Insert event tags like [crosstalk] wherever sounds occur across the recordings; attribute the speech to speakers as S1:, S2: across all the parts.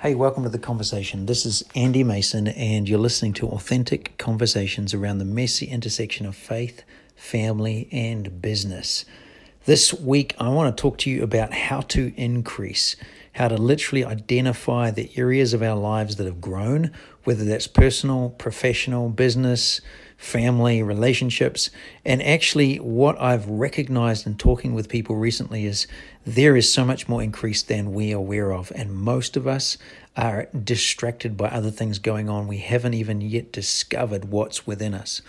S1: Hey, welcome to the conversation. This is Andy Mason, and you're listening to authentic conversations around the messy intersection of faith, family, and business. This week, I want to talk to you about how to increase, how to literally identify the areas of our lives that have grown, whether that's personal, professional, business, family, relationships. And actually, what I've recognized in talking with people recently is there is so much more increase than we are aware of. And most of us are distracted by other things going on. We haven't even yet discovered what's within us.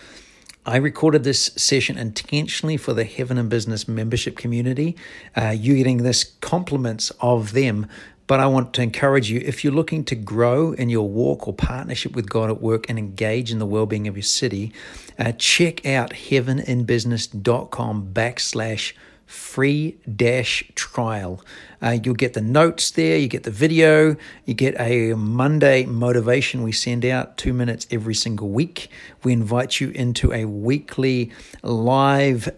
S1: I recorded this session intentionally for the Heaven in Business membership community. Uh, you're getting this compliments of them but I want to encourage you if you're looking to grow in your walk or partnership with God at work and engage in the well being of your city, uh, check out heaveninbusiness.com backslash free dash trial. Uh, you'll get the notes there, you get the video, you get a Monday motivation we send out two minutes every single week. We invite you into a weekly live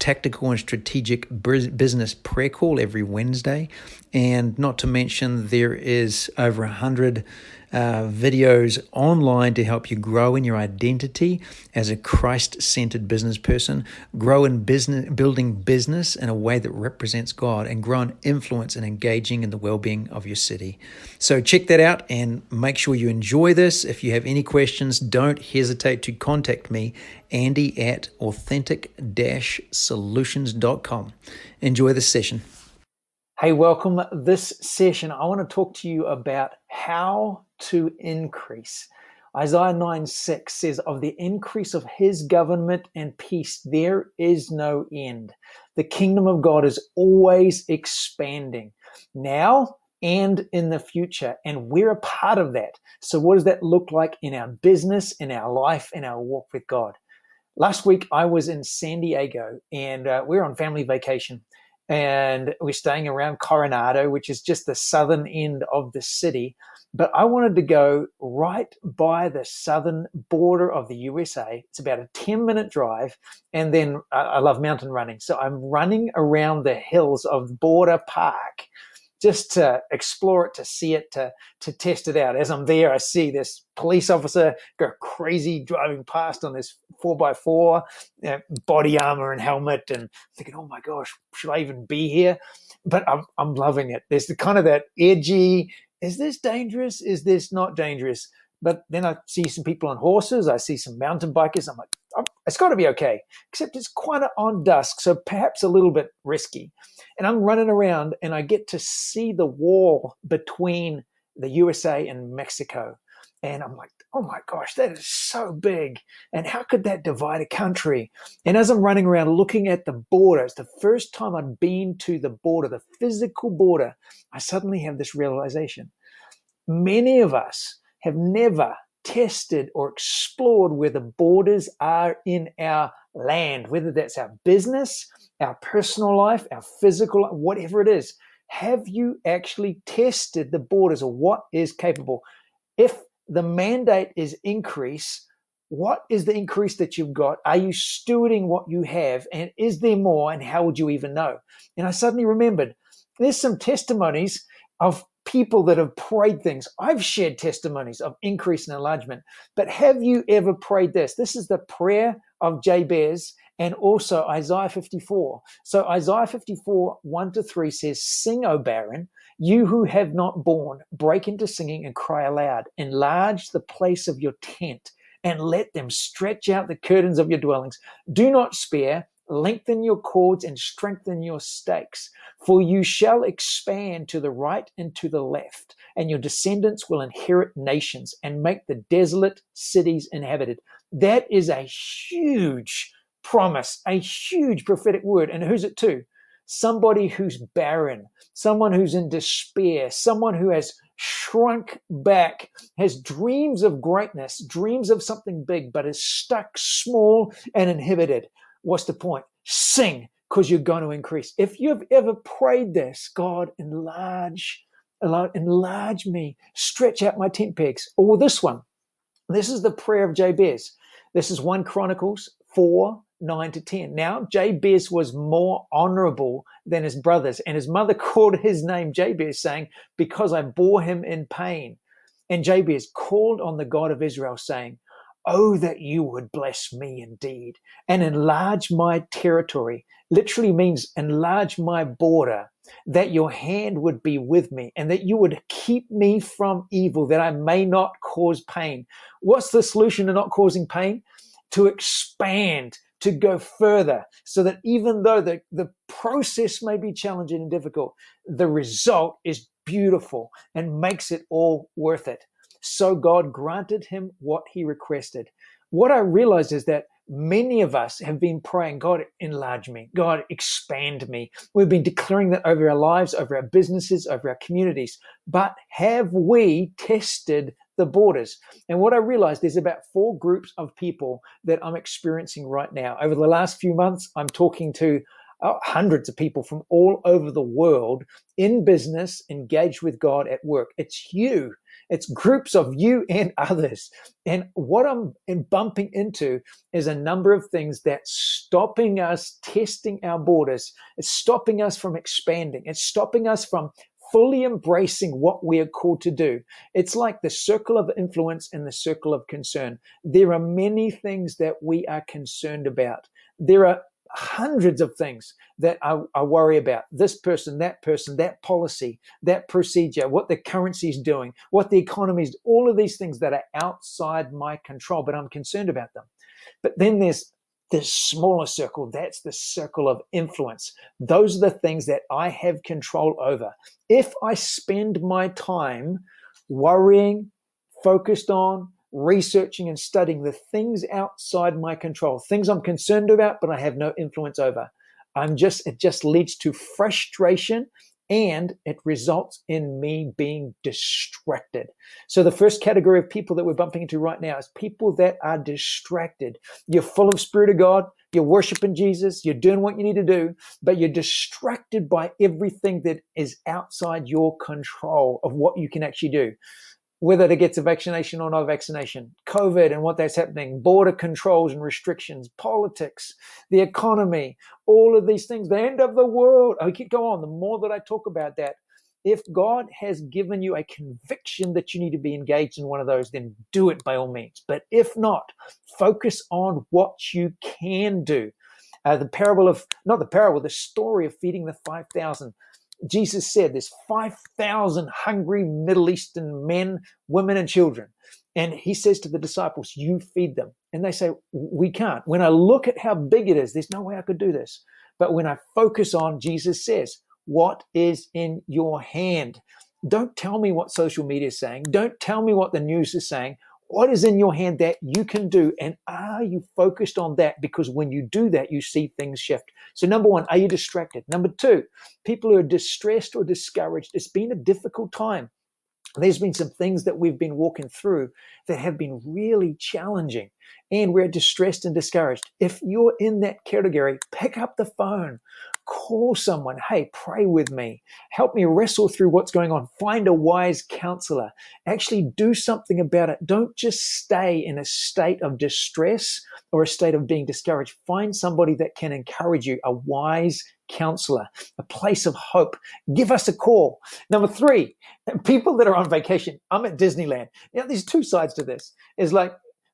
S1: tactical and strategic business prayer call every Wednesday. And not to mention, there is over a hundred uh, videos online to help you grow in your identity as a Christ centered business person, grow in business, building business in a way that represents God, and grow in influence and engaging in the well being of your city. So, check that out and make sure you enjoy this. If you have any questions, don't hesitate to contact me, Andy at authentic solutions.com. Enjoy the session. Hey, welcome. This session, I want to talk to you about how to increase. Isaiah 9 6 says, Of the increase of his government and peace, there is no end. The kingdom of God is always expanding now and in the future. And we're a part of that. So, what does that look like in our business, in our life, in our walk with God? Last week, I was in San Diego and uh, we we're on family vacation and we're staying around Coronado, which is just the southern end of the city. But I wanted to go right by the southern border of the USA. It's about a 10 minute drive. And then uh, I love mountain running. So I'm running around the hills of Border Park just to explore it, to see it, to to test it out. As I'm there, I see this police officer go crazy driving past on this four by four, body armor and helmet, and thinking, "Oh my gosh, should I even be here?" But I'm I'm loving it. There's the kind of that edgy. Is this dangerous? Is this not dangerous? But then I see some people on horses. I see some mountain bikers. I'm like, oh, it's got to be okay. Except it's quite on dusk, so perhaps a little bit risky. And I'm running around and I get to see the wall between the USA and Mexico. And I'm like, oh my gosh, that is so big. And how could that divide a country? And as I'm running around looking at the border, it's the first time I'd been to the border, the physical border, I suddenly have this realization. Many of us have never tested or explored where the borders are in our land, whether that's our business, our personal life, our physical, whatever it is. Have you actually tested the borders or what is capable? If the mandate is increase, what is the increase that you've got? Are you stewarding what you have? And is there more? And how would you even know? And I suddenly remembered there's some testimonies of people that have prayed things. I've shared testimonies of increase and enlargement, but have you ever prayed this? This is the prayer of Jabez and also Isaiah 54. So Isaiah 54, 1 to 3 says, Sing, O barren, you who have not borne, break into singing and cry aloud. Enlarge the place of your tent and let them stretch out the curtains of your dwellings. Do not spare, lengthen your cords and strengthen your stakes. For you shall expand to the right and to the left, and your descendants will inherit nations and make the desolate cities inhabited. That is a huge promise, a huge prophetic word. And who's it to? Somebody who's barren, someone who's in despair, someone who has shrunk back, has dreams of greatness, dreams of something big, but is stuck small and inhibited. What's the point? Sing, because you're going to increase. If you've ever prayed this, God, enlarge, enlarge me, stretch out my tent pegs. Or this one, this is the prayer of Jabez. This is 1 Chronicles 4, 9 to 10. Now, Jabez was more honorable than his brothers, and his mother [laughs] called his name Jabez, saying, Because I bore him in pain. And Jabez called on the God of Israel, saying, Oh, that you would bless me indeed and enlarge my territory. Literally means enlarge my border, that your hand would be with me and that you would keep me from evil, that I may not cause pain. What's the solution to not causing pain? To expand, to go further, so that even though the, the process may be challenging and difficult, the result is beautiful and makes it all worth it. So God granted him what he requested. What I realized is that many of us have been praying, God, enlarge me, God, expand me. We've been declaring that over our lives, over our businesses, over our communities. But have we tested the borders? And what I realized there's about four groups of people that I'm experiencing right now. Over the last few months, I'm talking to uh, hundreds of people from all over the world in business, engaged with God at work. It's you it's groups of you [laughs] and others. And what I'm bumping into is a number of things that's stopping us testing our borders. It's stopping us from expanding. It's stopping us from fully embracing what we are called to do. It's like the circle of influence and the circle of concern. There are many things that we are concerned about. There are hundreds of things that I, I, worry about this person, that person, that policy, that procedure, what the currency is doing, what the economy is, all of these things that are outside my control, but I'm concerned about them. But then there's this smaller circle, that's the circle of influence. Those are the things that I have control over. If I spend my time worrying, focused on, researching and studying the things outside my control, things I'm concerned about, but I have no influence over. I'm just, it just leads to frustration and it results in me being distracted. So the first category of people that we're bumping into right now is people that are distracted. You're full of Spirit of God. You're worshiping Jesus. You're doing what you need to do, but you're distracted by everything that is outside your control of what you can actually do whether to get a vaccination or no vaccination, COVID and what that's happening, border controls and restrictions, politics, the economy, all of these things, the end of the world. I keep go on. The more that I talk about that, if God has given you a conviction that you need to be engaged in one of those, then do it by all means. But if not, focus on what you can do. Uh, the parable of, not the parable, the story of feeding the 5,000 Jesus said there's 5,000 hungry Middle Eastern men, women, and children. And he says to the disciples, You feed them. And they say, We can't. When I look at how big it is, there's no way I could do this. But when I focus on, Jesus says, What is in your hand? Don't tell me what social media is saying. Don't tell me what the news is saying. What is in your hand that you can do? And are you focused on that? Because when you do that, you see things shift. So, number one, are you distracted? Number two, people who are distressed or discouraged. It's been a difficult time. There's been some things that we've been walking through that have been really challenging, and we're distressed and discouraged. If you're in that category, pick up the phone, call someone, hey, pray with me, help me wrestle through what's going on, find a wise counselor, actually do something about it. Don't just stay in a state of distress or a state of being discouraged. Find somebody that can encourage you, a wise counselor, a place of hope. Give us a call. Number three, [laughs] people that are on vacation. I'm at Disneyland. Now, there's two sides to this. Is like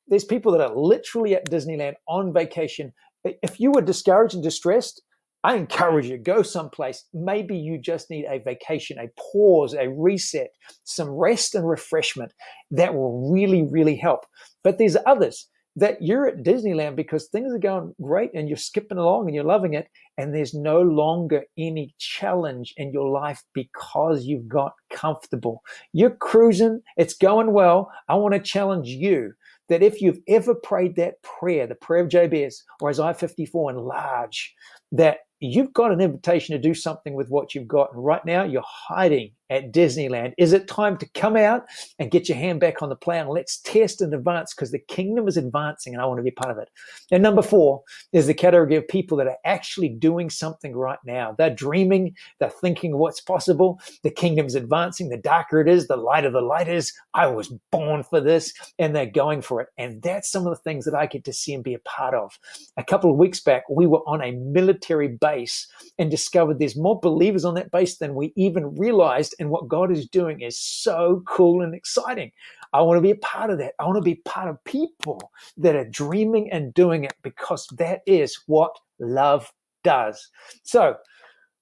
S1: there's people that are literally at Disneyland on vacation. If you were discouraged and distressed, I encourage you, to go someplace. Maybe you just need a vacation, a pause, a reset, some rest and refreshment that will really, really help. But there's others that you're at Disneyland because things are going great and you're skipping along and you're loving it. And there's no longer any challenge in your life because you've got comfortable. You're cruising, it's going well. I want to challenge you that if you've ever prayed that prayer, the prayer of Jabez or Isaiah 54 enlarge, that you've got an invitation to do something with what you've got. And right now you're hiding at Disneyland. Is it time to come out and get your hand back on the plow and let's test and advance because the kingdom is advancing and I want to be part of it. And number four is the category of people that are actually doing something right now. They're dreaming, they're thinking what's possible. The kingdom's advancing. The darker it is, the lighter the light is. I was born for this and they're going for it. And that's some of the things that I get to see and be a part of. A couple of weeks back, we were on a military base and discovered there's more believers on that base than we even realized and what God is doing is so cool and exciting. I want to be a part of that. I want to be part of people that are dreaming and doing it because that is what love does. So,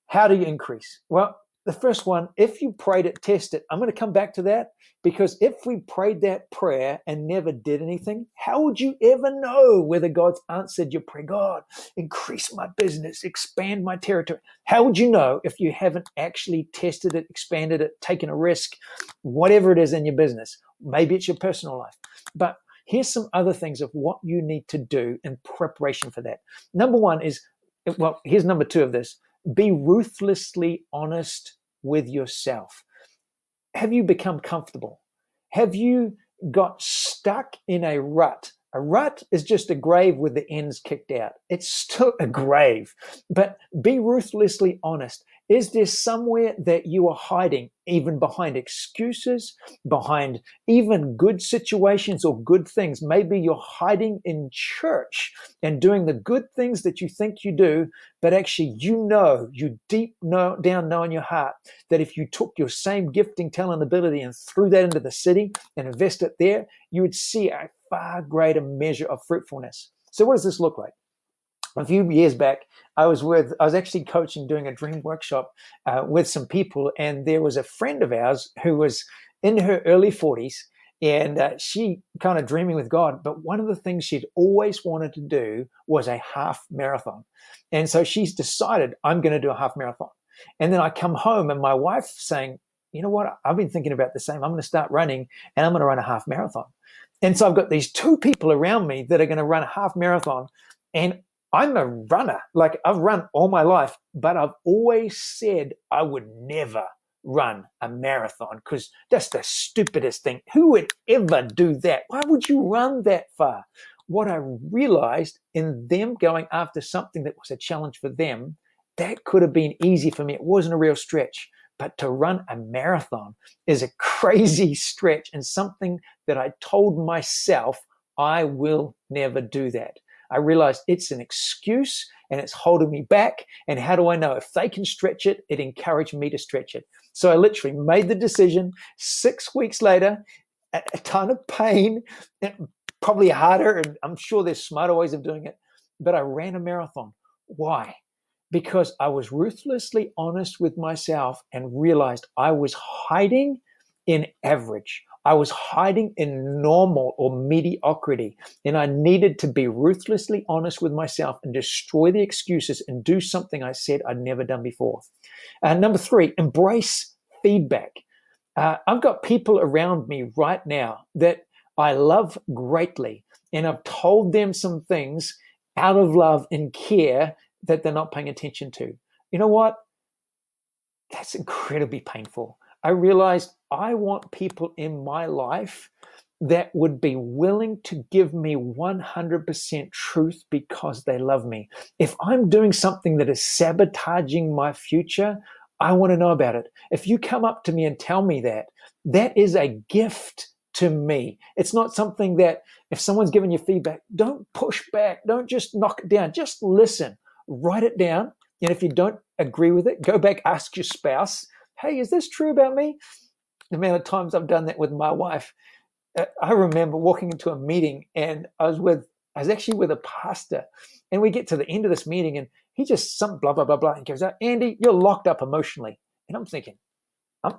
S1: how do you increase? Well, the first one, if you prayed it, test it. I'm going to come back to that because if we prayed that prayer and never did anything, how would you ever know whether God's answered your prayer? God, increase my business, expand my territory. How would you know if you haven't actually tested it, expanded it, taken a risk, whatever it is in your business? Maybe it's your personal life. But here's some other things of what you need to do in preparation for that. Number one is, well, here's number two of this be ruthlessly honest with yourself. Have you become comfortable? Have you got stuck in a rut? A rut is just a grave with the ends kicked out. It's still a grave, but be ruthlessly honest. Is there somewhere that you are hiding, even behind excuses, behind even good situations or good things? Maybe you're hiding in church and doing the good things that you think you do, but actually you know, you deep know, down know in your heart that if you took your same gifting, talent, ability and threw that into the city and invest it there, you would see a far greater measure of fruitfulness. So what does this look like? A few years back, I was with, I was actually coaching, doing a dream workshop uh, with some people, and there was a friend of ours who was in her early 40s, and uh, she kind of dreaming with God. But one of the things she'd always wanted to do was a half marathon, and so she's decided I'm going to do a half marathon. And then I come home, and my wife saying, "You know what? I've been thinking about the same. I'm going to start running, and I'm going to run a half marathon." And so I've got these two people around me that are going to run a half marathon, and I'm a runner. Like I've run all my life, but I've always said I would never run a marathon because that's the stupidest thing. Who would ever do that? Why would you run that far? What I realized in them going after something that was a challenge for them, that could have been easy for me. It wasn't a real stretch. But to run a marathon is a [laughs] crazy stretch and something that I told myself I will never do that. I realized it's an excuse and it's holding me back. And how do I know? If they can stretch it, it encouraged me to stretch it. So I literally made the decision six weeks later, a, a ton of pain, probably harder. And I'm sure there's smarter ways of doing it, but I ran a marathon. Why? Because I was ruthlessly honest with myself and realized I was hiding in average. I was hiding in normal or mediocrity, and I needed to be ruthlessly honest with myself and destroy the excuses and do something I said I'd never done before. And number three, embrace feedback. Uh, I've got people around me right now that I love greatly, and I've told them some things out of love and care that they're not paying attention to. You know what? That's incredibly painful. I realized I want people in my life that would be willing to give me 100% truth because they love me. If I'm doing something that is sabotaging my future, I want to know about it. If you come up to me and tell me that, that is a gift to me. It's not something that if someone's giving you feedback, don't push back. Don't just knock it down. Just listen, write it down. And if you don't agree with it, go back, ask your spouse hey, is this true about me? The amount of times I've done that with my wife. Uh, I remember walking into a meeting and I was with, I was actually with a pastor, and we get to the end of this meeting and he just some blah blah blah blah and goes out, Andy, you're locked up emotionally, and I'm thinking, I'm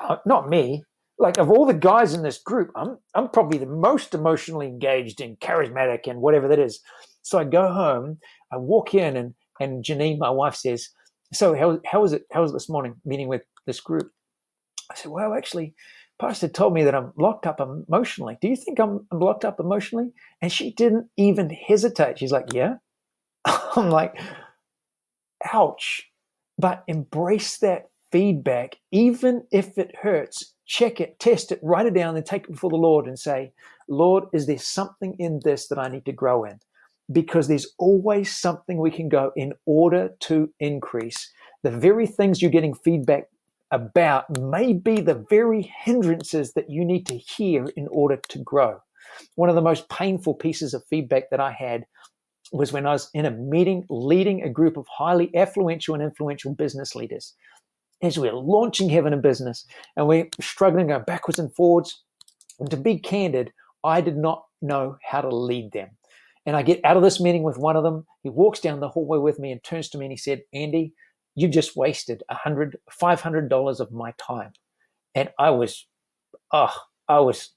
S1: uh, not me. Like of all the guys in this group, I'm I'm probably the most emotionally engaged and charismatic and whatever that is. So I go home, I walk in, and and Janine, my wife, says, so how, how was it how was this morning meeting with this group i said well actually pastor told me that i'm locked up emotionally do you think i'm, I'm locked up emotionally and she didn't even hesitate she's like yeah [laughs] i'm like ouch. But embrace that feedback, even if it hurts. Check it, test it, write it down, and take it before the Lord and say, Lord, is there something in this that I need to grow in? Because there's always something we can go in order to increase. The very things you're getting feedback about may be the very hindrances that you need to hear in order to grow. One of the most painful pieces of feedback that I had was when I was in a meeting leading a group of highly affluential and influential business leaders. As we're launching Heaven in Business and we're struggling to go backwards and forwards. And to be candid, I did not know how to lead them. And I get out of this meeting with one of them. He walks down the hallway with me and turns to me and he said, Andy, you've just wasted a hundred, five hundred dollars of my time. And I was, oh, I was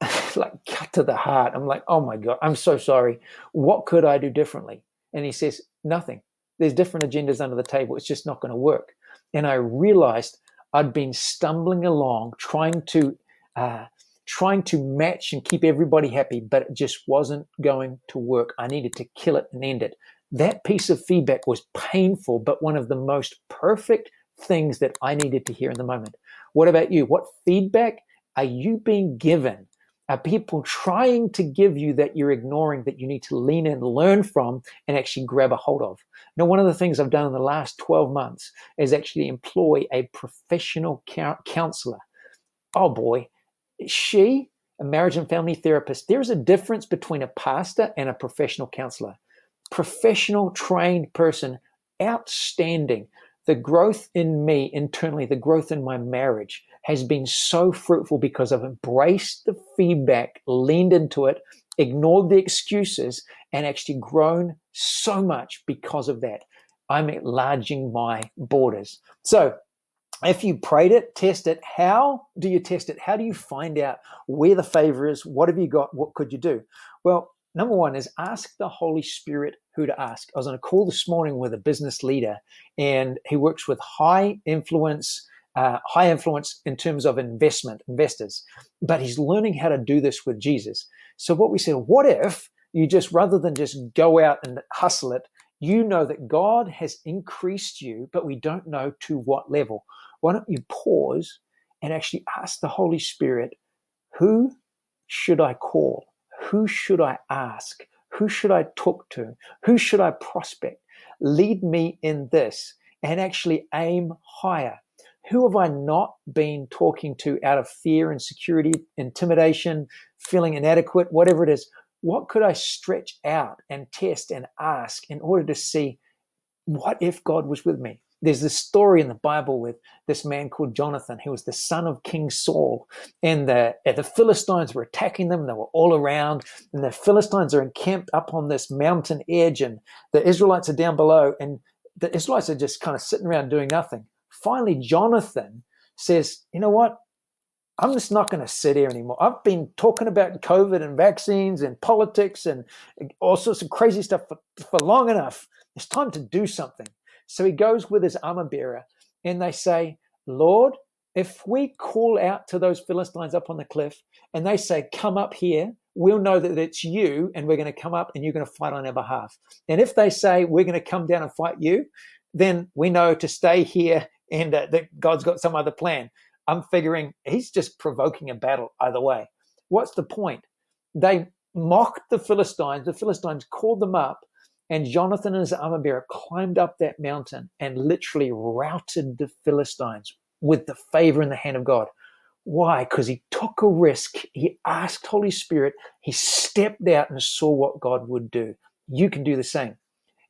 S1: [laughs] like cut to the heart. I'm like, oh my God, I'm so sorry. What could I do differently? And he says, nothing. There's different agendas under the table. It's just not going to work. And I realized I'd been stumbling along trying to uh, trying to match and keep everybody happy, but it just wasn't going to work. I needed to kill it and end it. That piece of feedback was painful, but one of the most perfect things that I needed to hear in the moment. What about you? What feedback are you being given? Are people trying to give you that you're ignoring that you need to lean in, learn from, and actually grab a hold of? Now, one of the things I've done in the last 12 months is actually employ a professional counselor. Oh boy, she, a marriage and family therapist, there's a difference between a pastor and a professional counselor professional trained person, outstanding. The growth in me internally, the growth in my marriage has been so fruitful because I've embraced the feedback, leaned into it, ignored the excuses, and actually grown so much because of that. I'm enlarging my borders. So, if you prayed it, test it. How do you test it? How do you find out where the favor is? What have you got? What could you do? Well, number one is ask the Holy Spirit who to ask. I was on a call this morning with a business leader, and he works with high influence, uh, high influence in terms of investment investors, but he's learning how to do this with Jesus. So what we said, what if you just rather than just go out and hustle it, you know that God has increased you, but we don't know to what level. Why don't you pause and actually ask the Holy Spirit, who should I call? Who should I ask? Who should I talk to? Who should I prospect? Lead me in this and actually aim higher. Who have I not been talking to out of fear, insecurity, intimidation, feeling inadequate, whatever it is? What could I stretch out and test and ask in order to see what if God was with me? There's this story in the Bible with this man called Jonathan. He was the son of King Saul, and the the Philistines were attacking them. They were all around, and the Philistines are encamped up on this mountain edge, and the Israelites are down below, and the Israelites are just kind of sitting around doing nothing. Finally, Jonathan says, "You know what? I'm just not going to sit here anymore. I've been talking about COVID and vaccines and politics and all sorts of crazy stuff for, for long enough. It's time to do something." So he goes with his armor bearer and they say, Lord, if we call out to those Philistines up on the cliff and they say, Come up here, we'll know that it's you and we're going to come up and you're going to fight on our behalf. And if they say, We're going to come down and fight you, then we know to stay here and uh, that God's got some other plan. I'm figuring he's just provoking a battle either way. What's the point? They mocked the Philistines. The Philistines called them up and Jonathan and his armor bearer climbed up that mountain and literally routed the Philistines with the favor in the hand of God. Why? Because he took a risk. He asked Holy Spirit. He stepped out and saw what God would do. You can do the same.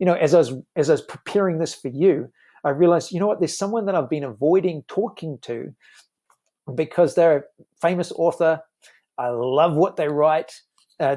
S1: You know, as I was as I was preparing this for you, I realized, you know what? There's someone that I've been avoiding talking to because they're a famous author. I love what they write uh,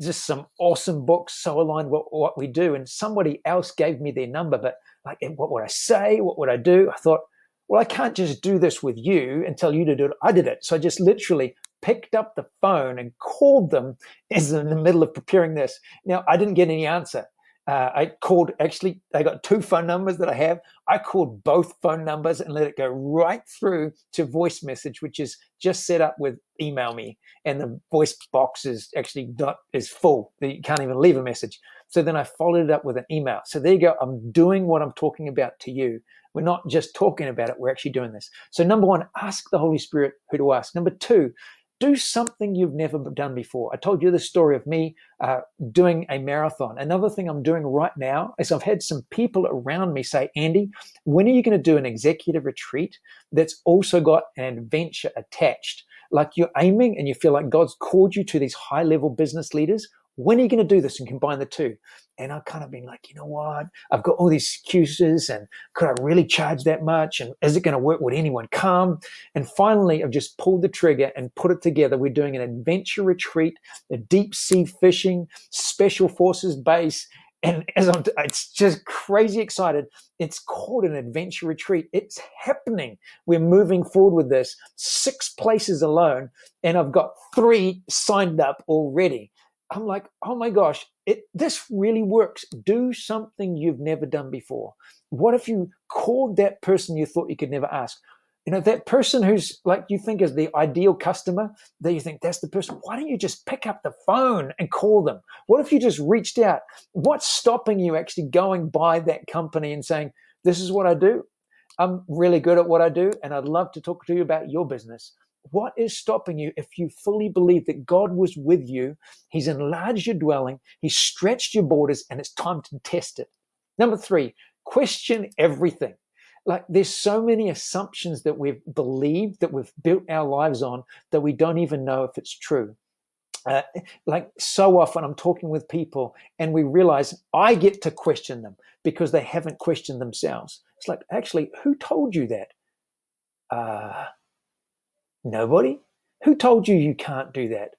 S1: just some awesome books, so aligned with what we do. And somebody else gave me their number, but like, what would I say? What would I do? I thought, well, I can't just do this with you and tell you to do it. I did it. So I just literally picked up the phone and called them as [laughs] in the middle of preparing this. Now, I didn't get any answer. Uh, I called actually, I got two phone numbers that I have. I called both phone numbers and let it go right through to voice message, which is just set up with email me. And the voice box is actually not is full. You can't even leave a message. So then I followed it up with an email. So there you go. I'm doing what I'm talking about to you. We're not just talking about it, we're actually doing this. So, number one, ask the Holy Spirit who to ask. Number two, do something you've never done before. I told you the story of me uh, doing a marathon. Another thing I'm doing right now is I've had some people around me say, Andy, when are you going to do an executive retreat that's also got an adventure attached? Like you're aiming and you feel like God's called you to these high level business leaders when are you going to do this and combine the two? And I've kind of been like, you know what? I've got all these excuses and could I really charge that much? And is it going to work? Would anyone come? And finally, I've just pulled the trigger and put it together. We're doing an adventure retreat, a deep sea fishing, special forces base. And [laughs] as I'm, it's just crazy excited. It's called an adventure retreat. It's happening. We're moving forward with this. Six places alone, and I've got three signed up already. I'm like, oh my gosh, it this really works. Do something you've never done before. What if you called that person you thought you could never ask? You know, that person who's like you think is the ideal customer, that you think that's the person. Why don't you just pick up the phone and call them? What if you just reached out? What's stopping you actually going by that company and saying, This is what I do? I'm really good at what I do, and I'd love to talk to you about your business. What is stopping you if you fully believe that God was with you? He's enlarged your dwelling, He's stretched your borders, and it's time to test it. Number three, question everything. Like there's so many assumptions that we've believed, that we've built our lives on, that we don't even know if it's true. Uh, like so often I'm talking with people and we realize I get to question them because they haven't questioned themselves. It's like, actually, who told you that? Uh, Nobody? Who told you you can't do that?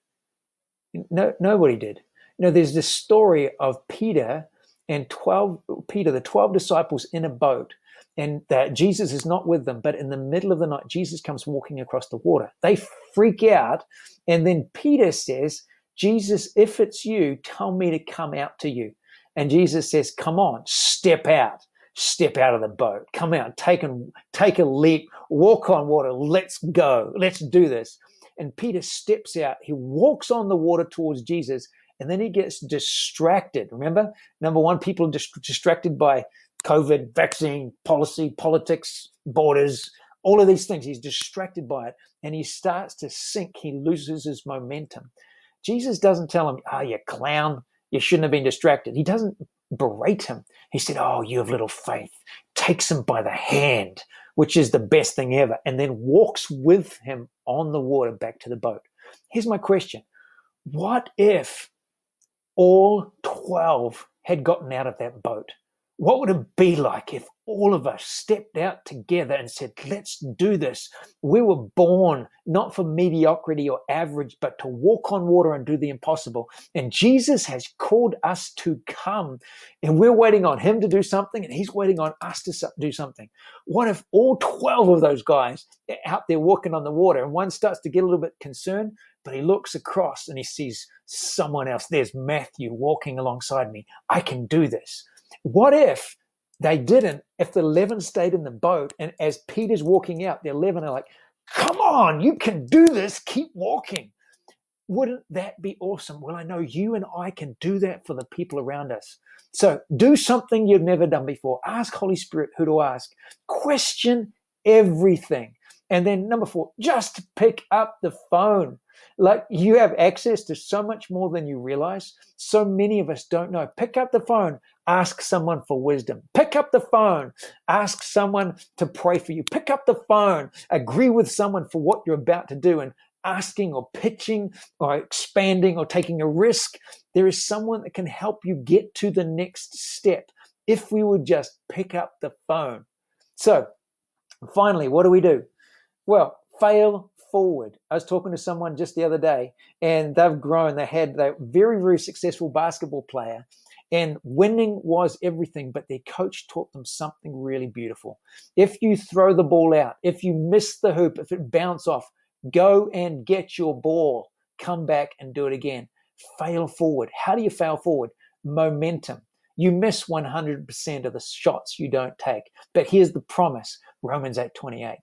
S1: No, nobody did. You know, there's this story of Peter and 12, Peter, the 12 disciples in a boat, and that Jesus is not with them, but in the middle of the night, Jesus comes walking across the water. They freak out. And then Peter says, Jesus, if it's you, tell me to come out to you. And Jesus says, Come on, step out step out of the boat, come out, take and take a leap, walk on water. Let's go. Let's do this. And Peter steps out. He walks on the water towards Jesus, and then he gets distracted. Remember, number one, people are distracted by COVID, vaccine, policy, politics, borders, all of these things. He's distracted by it, and he starts to sink. He loses his momentum. Jesus doesn't tell him, "Oh, you clown." You shouldn't have been distracted. He doesn't berate him. He said, Oh, you have little faith. Takes him by the hand, which is the best thing ever, and then walks with him on the water back to the boat. Here's my question What if all 12 had gotten out of that boat? What would it be like if all of us stepped out together and said, let's do this? We were born not for mediocrity or average, but to walk on water and do the impossible. And Jesus has called us to come, and we're waiting on him to do something, and he's waiting on us to do something. What if all 12 of those guys are out there walking on the water, and one starts to get a little bit concerned, but he looks across and he sees someone else. There's Matthew walking alongside me. I can do this. What if they didn't? If the 11 stayed in the boat and as Peter's walking out, the 11 are like, come on, you can do this, keep walking. Wouldn't that be awesome? Well, I know you and I can do that for the people around us. So do something you've never done before. Ask Holy Spirit who to ask. Question everything. And then number four, just pick up the phone. Like you have access to so much more than you realize. So many of us don't know. Pick up the phone, ask someone for wisdom. Pick up the phone, ask someone to pray for you. Pick up the phone, agree with someone for what you're about to do and asking or pitching or expanding or taking a risk. There is someone that can help you get to the next step if we would just pick up the phone. So, finally, what do we do? Well, fail forward. I was talking to someone just the other day, and they've grown. They had a very, very successful basketball player, and winning was everything. But their coach taught them something really beautiful. If you throw the ball out, if you miss the hoop, if it bounce off, go and get your ball. Come back and do it again. Fail forward. How do you fail forward? Momentum You miss 100% of the shots you don't take. But here's the promise Romans 8 28.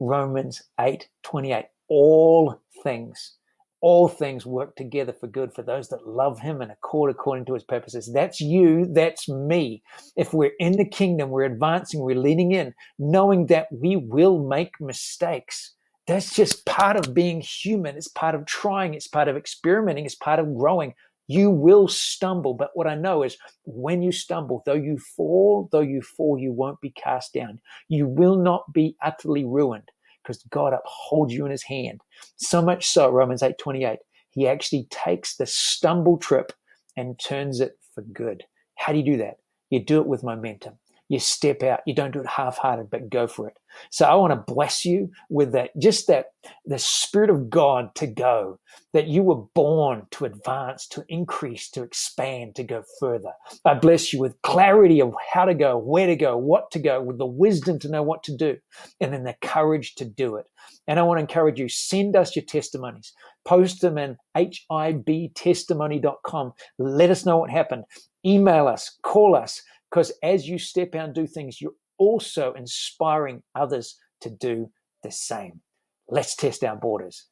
S1: Romans 8 28. All things all things work together for good for those that love him and accord according to his purposes. That's you, that's me. If we're in the kingdom, we're advancing, we're leaning in, knowing that we will make mistakes. That's just part of being human. It's part of trying, it's part of experimenting, it's part of growing. You will stumble, but what I know is when you stumble, though you fall, though you fall, you won't be cast down. You will not be utterly ruined because God upholds you in his hand. So much so, Romans 8 28, he actually takes the stumble trip and turns it for good. How do you do that? You do it with momentum you step out. You don't do it half-hearted, but go for it. So I want to bless you with that, just that the spirit of God to go, that you were born to advance, to increase, to expand, to go further. I bless you with clarity of how to go, where to go, what to go, with the wisdom to know what to do, and then the courage to do it. And I want to encourage you, send us your testimonies. Post them in hibtestimony.com. Let us know what happened. Email us, call us, because as you step out and do things, you're also inspiring others to do the same. Let's test our borders.